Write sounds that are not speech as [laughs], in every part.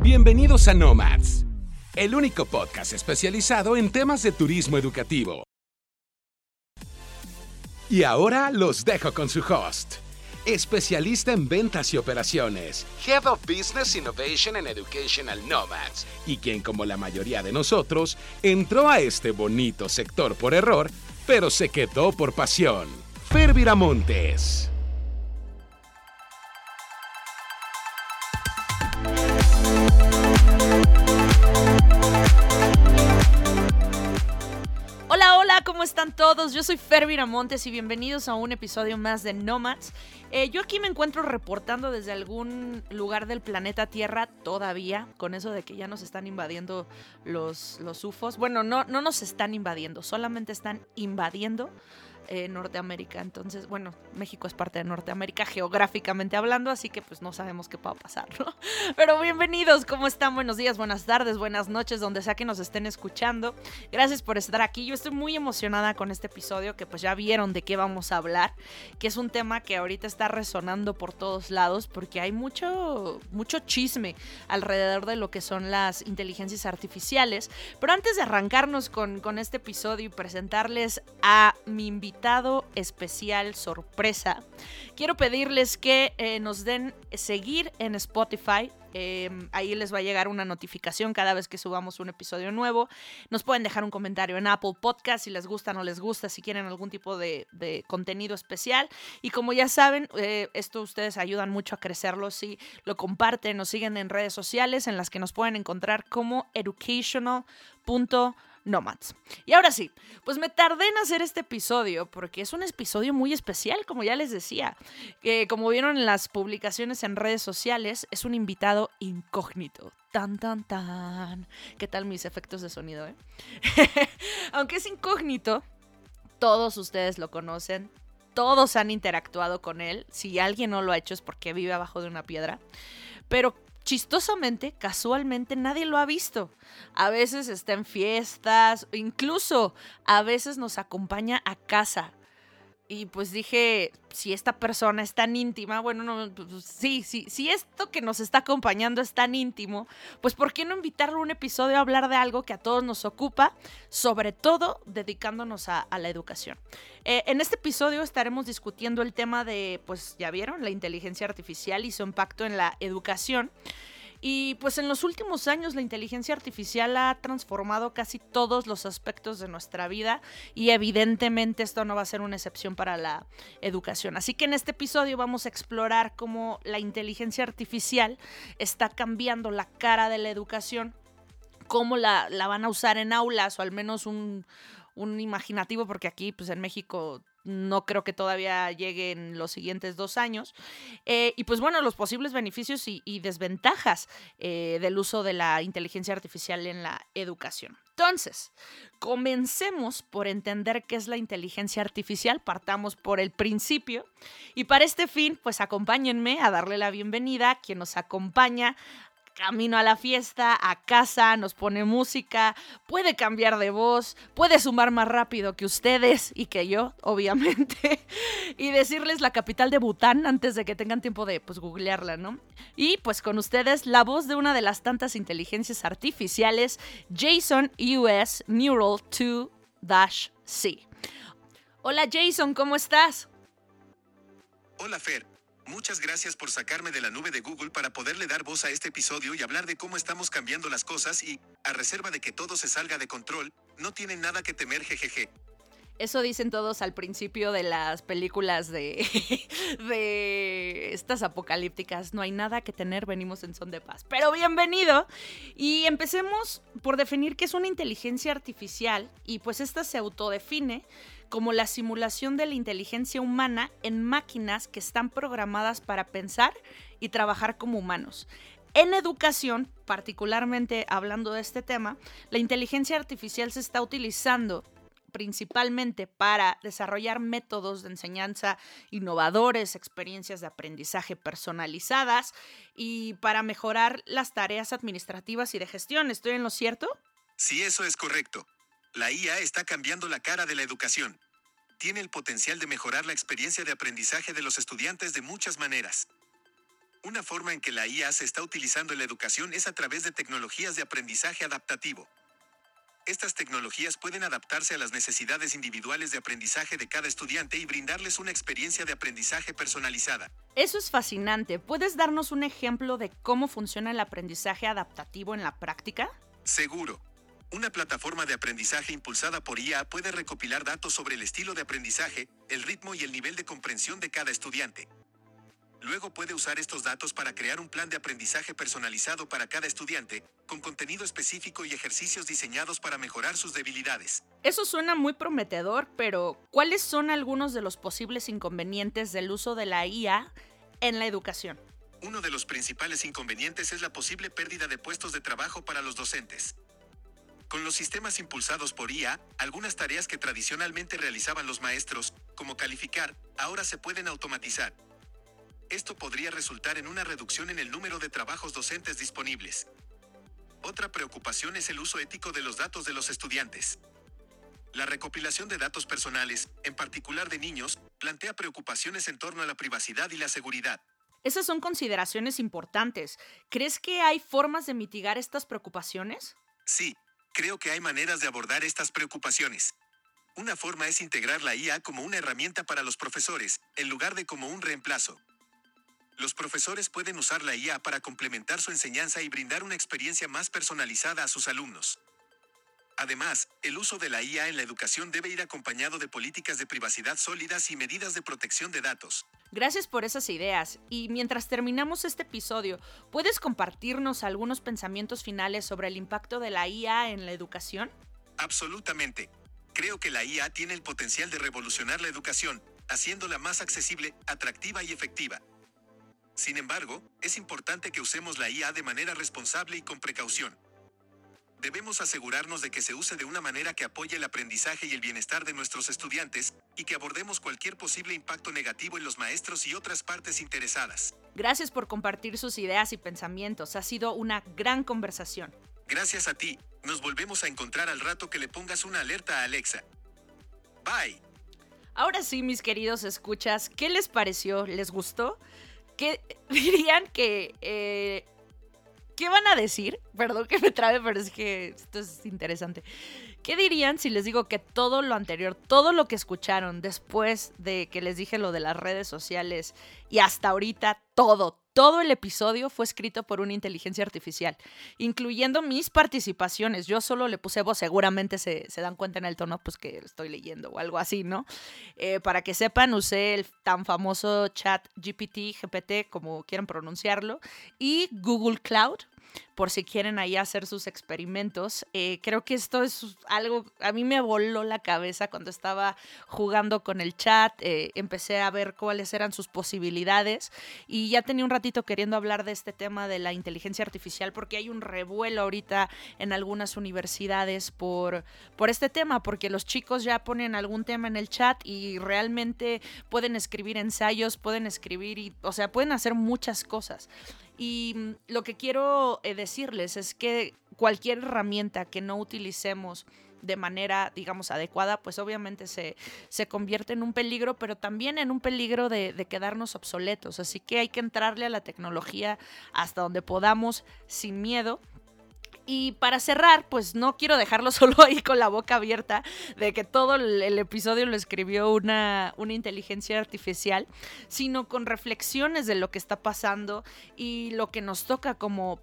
Bienvenidos a Nomads, el único podcast especializado en temas de turismo educativo. Y ahora los dejo con su host, especialista en ventas y operaciones, Head of Business Innovation and Educational Nomads, y quien como la mayoría de nosotros entró a este bonito sector por error, pero se quedó por pasión. Fer Viramontes. Todos? Yo soy Fer Viramontes y bienvenidos a un episodio más de Nomads. Eh, yo aquí me encuentro reportando desde algún lugar del planeta Tierra todavía, con eso de que ya nos están invadiendo los, los UFOs. Bueno, no, no nos están invadiendo, solamente están invadiendo eh, Norteamérica. Entonces, bueno, México es parte de Norteamérica geográficamente hablando, así que pues no sabemos qué va a pasar, ¿no? [laughs] Pero bienvenidos, ¿cómo están? Buenos días, buenas tardes, buenas noches, donde sea que nos estén escuchando. Gracias por estar aquí. Yo estoy muy emocionada con este episodio que pues ya vieron de qué vamos a hablar, que es un tema que ahorita está resonando por todos lados porque hay mucho, mucho chisme alrededor de lo que son las inteligencias artificiales. Pero antes de arrancarnos con, con este episodio y presentarles a mi invitado, especial sorpresa. Quiero pedirles que eh, nos den seguir en Spotify. Eh, ahí les va a llegar una notificación cada vez que subamos un episodio nuevo. Nos pueden dejar un comentario en Apple Podcast si les gusta o no les gusta, si quieren algún tipo de, contenido especial. Y como ya saben, eh, esto ustedes ayudan mucho a crecerlo si lo comparten o siguen en redes sociales en las que nos pueden encontrar como educational.com Nomads. Y ahora sí, pues me tardé en hacer este episodio porque es un episodio muy especial, como ya les decía. Que como vieron en las publicaciones en redes sociales, es un invitado incógnito. Tan, tan, tan. ¿Qué tal mis efectos de sonido, eh? [laughs] Aunque es incógnito, todos ustedes lo conocen. Todos han interactuado con él. Si alguien no lo ha hecho es porque vive abajo de una piedra. Pero chistosamente, casualmente, nadie lo ha visto. A veces está en fiestas, incluso a veces nos acompaña a casa. Y pues dije, si esta persona es tan íntima, bueno, no, pues sí, sí, si esto que nos está acompañando es tan íntimo, pues ¿por qué no invitarlo a un episodio a hablar de algo que a todos nos ocupa, sobre todo dedicándonos a, a la educación? Eh, en este episodio estaremos discutiendo el tema de, pues ya vieron, la inteligencia artificial y su impacto en la educación. Y pues en los últimos años la inteligencia artificial ha transformado casi todos los aspectos de nuestra vida y evidentemente esto no va a ser una excepción para la educación. Así que en este episodio vamos a explorar cómo la inteligencia artificial está cambiando la cara de la educación, cómo la, la van a usar en aulas o al menos un, un imaginativo, porque aquí pues en México no creo que todavía llegue en los siguientes dos años. Eh, y pues bueno, los posibles beneficios y, desventajas eh, del uso de la inteligencia artificial en la educación. Entonces, comencemos por entender qué es la inteligencia artificial, partamos por el principio y para este fin, pues acompáñenme a darle la bienvenida a quien nos acompaña camino a la fiesta, a casa, nos pone música, puede cambiar de voz, puede sumar más rápido que ustedes y que yo, obviamente, [laughs] y decirles la capital de Bután antes de que tengan tiempo de pues googlearla, ¿no? Y pues con ustedes la voz de una de las tantas inteligencias artificiales, Jason US Neural 2-C. Hola Jason, ¿cómo estás? Hola Fer, Muchas gracias por sacarme de la nube de Google para poderle dar voz a este episodio y hablar de cómo estamos cambiando las cosas y, a reserva de que todo se salga de control, no tienen nada que temer jejeje. Eso dicen todos al principio de las películas de, [laughs] de estas apocalípticas. No hay nada que tener, venimos en son de paz. Pero bienvenido. Y empecemos por definir qué es una inteligencia artificial. Y pues esta se autodefine como la simulación de la inteligencia humana en máquinas que están programadas para pensar y trabajar como humanos. En educación, particularmente hablando de este tema, la inteligencia artificial se está utilizando principalmente para desarrollar métodos de enseñanza innovadores, experiencias de aprendizaje personalizadas y para mejorar las tareas administrativas y de gestión. ¿Estoy en lo cierto? Sí, eso es correcto. La IA está cambiando la cara de la educación. Tiene el potencial de mejorar la experiencia de aprendizaje de los estudiantes de muchas maneras. Una forma en que la IA se está utilizando en la educación es a través de tecnologías de aprendizaje adaptativo. Estas tecnologías pueden adaptarse a las necesidades individuales de aprendizaje de cada estudiante y brindarles una experiencia de aprendizaje personalizada. Eso es fascinante. ¿Puedes darnos un ejemplo de cómo funciona el aprendizaje adaptativo en la práctica? Seguro. Una plataforma de aprendizaje impulsada por IA puede recopilar datos sobre el estilo de aprendizaje, el ritmo y el nivel de comprensión de cada estudiante. Luego puede usar estos datos para crear un plan de aprendizaje personalizado para cada estudiante, con contenido específico y ejercicios diseñados para mejorar sus debilidades. Eso suena muy prometedor, pero ¿cuáles son algunos de los posibles inconvenientes del uso de la IA en la educación? Uno de los principales inconvenientes es la posible pérdida de puestos de trabajo para los docentes. Con los sistemas impulsados por IA, algunas tareas que tradicionalmente realizaban los maestros, como calificar, ahora se pueden automatizar. Esto podría resultar en una reducción en el número de trabajos docentes disponibles. Otra preocupación es el uso ético de los datos de los estudiantes. La recopilación de datos personales, en particular de niños, plantea preocupaciones en torno a la privacidad y la seguridad. Esas son consideraciones importantes. ¿Crees que hay formas de mitigar estas preocupaciones? Sí, creo que hay maneras de abordar estas preocupaciones. Una forma es integrar la IA como una herramienta para los profesores, en lugar de como un reemplazo. Los profesores pueden usar la IA para complementar su enseñanza y brindar una experiencia más personalizada a sus alumnos. Además, el uso de la IA en la educación debe ir acompañado de políticas de privacidad sólidas y medidas de protección de datos. Gracias por esas ideas. Y mientras terminamos este episodio, ¿puedes compartirnos algunos pensamientos finales sobre el impacto de la IA en la educación? Absolutamente. Creo que la IA tiene el potencial de revolucionar la educación, haciéndola más accesible, atractiva y efectiva. Sin embargo, es importante que usemos la IA de manera responsable y con precaución. Debemos asegurarnos de que se use de una manera que apoye el aprendizaje y el bienestar de nuestros estudiantes, y que abordemos cualquier posible impacto negativo en los maestros y otras partes interesadas. Gracias por compartir sus ideas y pensamientos. Ha sido una gran conversación. Gracias a ti. Nos volvemos a encontrar al rato que le pongas una alerta a Alexa. Bye. Ahora sí, mis queridos escuchas, ¿qué les pareció? ¿Les gustó? ¿Qué [laughs] dirían que... Eh, ¿Qué van a decir? Perdón que me trabe, pero es que esto es interesante. ¿Qué dirían si les digo que todo lo anterior, todo lo que escucharon después de que les dije lo de las redes sociales y hasta ahorita, todo, todo el episodio fue escrito por una inteligencia artificial, incluyendo mis participaciones. Yo solo le puse voz, seguramente se, dan cuenta en el tono pues que estoy leyendo o algo así, ¿no? Eh, para que sepan, usé el tan famoso chat GPT, GPT, como quieran pronunciarlo, y Google Cloud por si quieren ahí hacer sus experimentos. Eh, creo que esto es algo, a mí me voló la cabeza cuando estaba jugando con el chat, eh, empecé a ver cuáles eran sus posibilidades y ya tenía un ratito queriendo hablar de este tema de la inteligencia artificial porque hay un revuelo ahorita en algunas universidades por, por este tema, porque los chicos ya ponen algún tema en el chat y realmente pueden escribir ensayos, pueden escribir o sea, pueden hacer muchas cosas. Y mm, lo que quiero eh, decirles es que cualquier herramienta que no utilicemos de manera, digamos, adecuada, pues obviamente se, se convierte en un peligro, pero también en un peligro de, de, quedarnos obsoletos. Así que hay que entrarle a la tecnología hasta donde podamos sin miedo. Y para cerrar, pues no quiero dejarlo [laughs] solo ahí con la boca abierta de que todo el, episodio lo escribió una, una, inteligencia artificial, sino con reflexiones de lo que está pasando y lo que nos toca como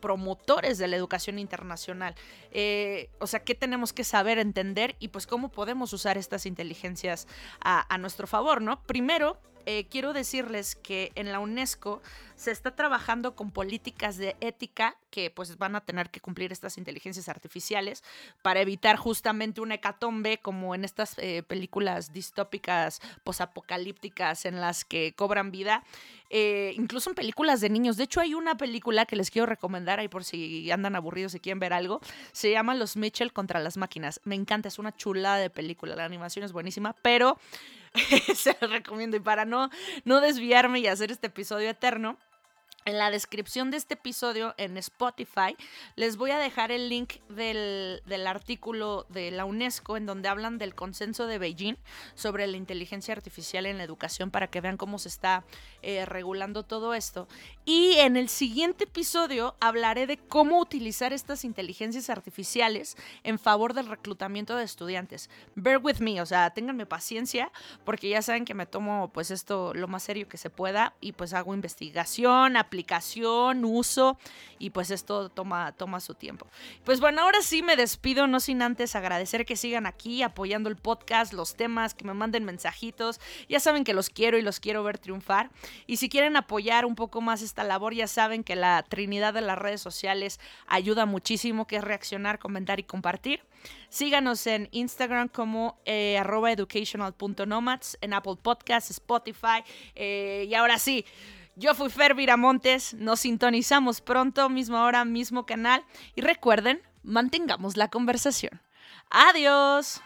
promotores de la educación internacional. Eh, o sea, qué tenemos que saber, entender y pues cómo podemos usar estas inteligencias a nuestro favor, ¿no? Primero, eh, quiero decirles que en la UNESCO se está trabajando con políticas de ética que pues van a tener que cumplir estas inteligencias artificiales para evitar justamente una hecatombe como en estas eh, películas distópicas posapocalípticas en las que cobran vida, eh, incluso en películas de niños. De hecho hay una película que les quiero recomendar ahí por si andan aburridos y quieren ver algo, se llama Los Mitchell contra las máquinas. Me encanta, es una chulada de película, la animación es buenísima, pero [laughs] se los recomiendo. Y para no, no desviarme y hacer este episodio eterno, En la descripción de este episodio en Spotify les voy a dejar el link del, artículo de la UNESCO en donde hablan del consenso de Beijing sobre la inteligencia artificial en la educación para que vean cómo se está eh, regulando todo esto. Y en el siguiente episodio hablaré de cómo utilizar estas inteligencias artificiales en favor del reclutamiento de estudiantes. Bear with me, o sea, ténganme paciencia porque ya saben que me tomo pues esto lo más serio que se pueda y pues hago investigación, aplicación, uso y pues esto toma, toma su tiempo. Pues bueno, ahora sí me despido, no sin antes agradecer que sigan aquí apoyando el podcast, los temas, que me manden mensajitos. Ya saben que los quiero y los quiero ver triunfar. Y si quieren apoyar un poco más esta labor, ya saben que la trinidad de las redes sociales ayuda muchísimo, que es reaccionar, comentar y compartir. Síganos en Instagram como eh, arroba educational.nomads, en Apple Podcasts, Spotify. Eh, y ahora sí. Yo fui Fer Viramontes, nos sintonizamos pronto, mismo hora, mismo canal y recuerden, mantengamos la conversación. Adiós.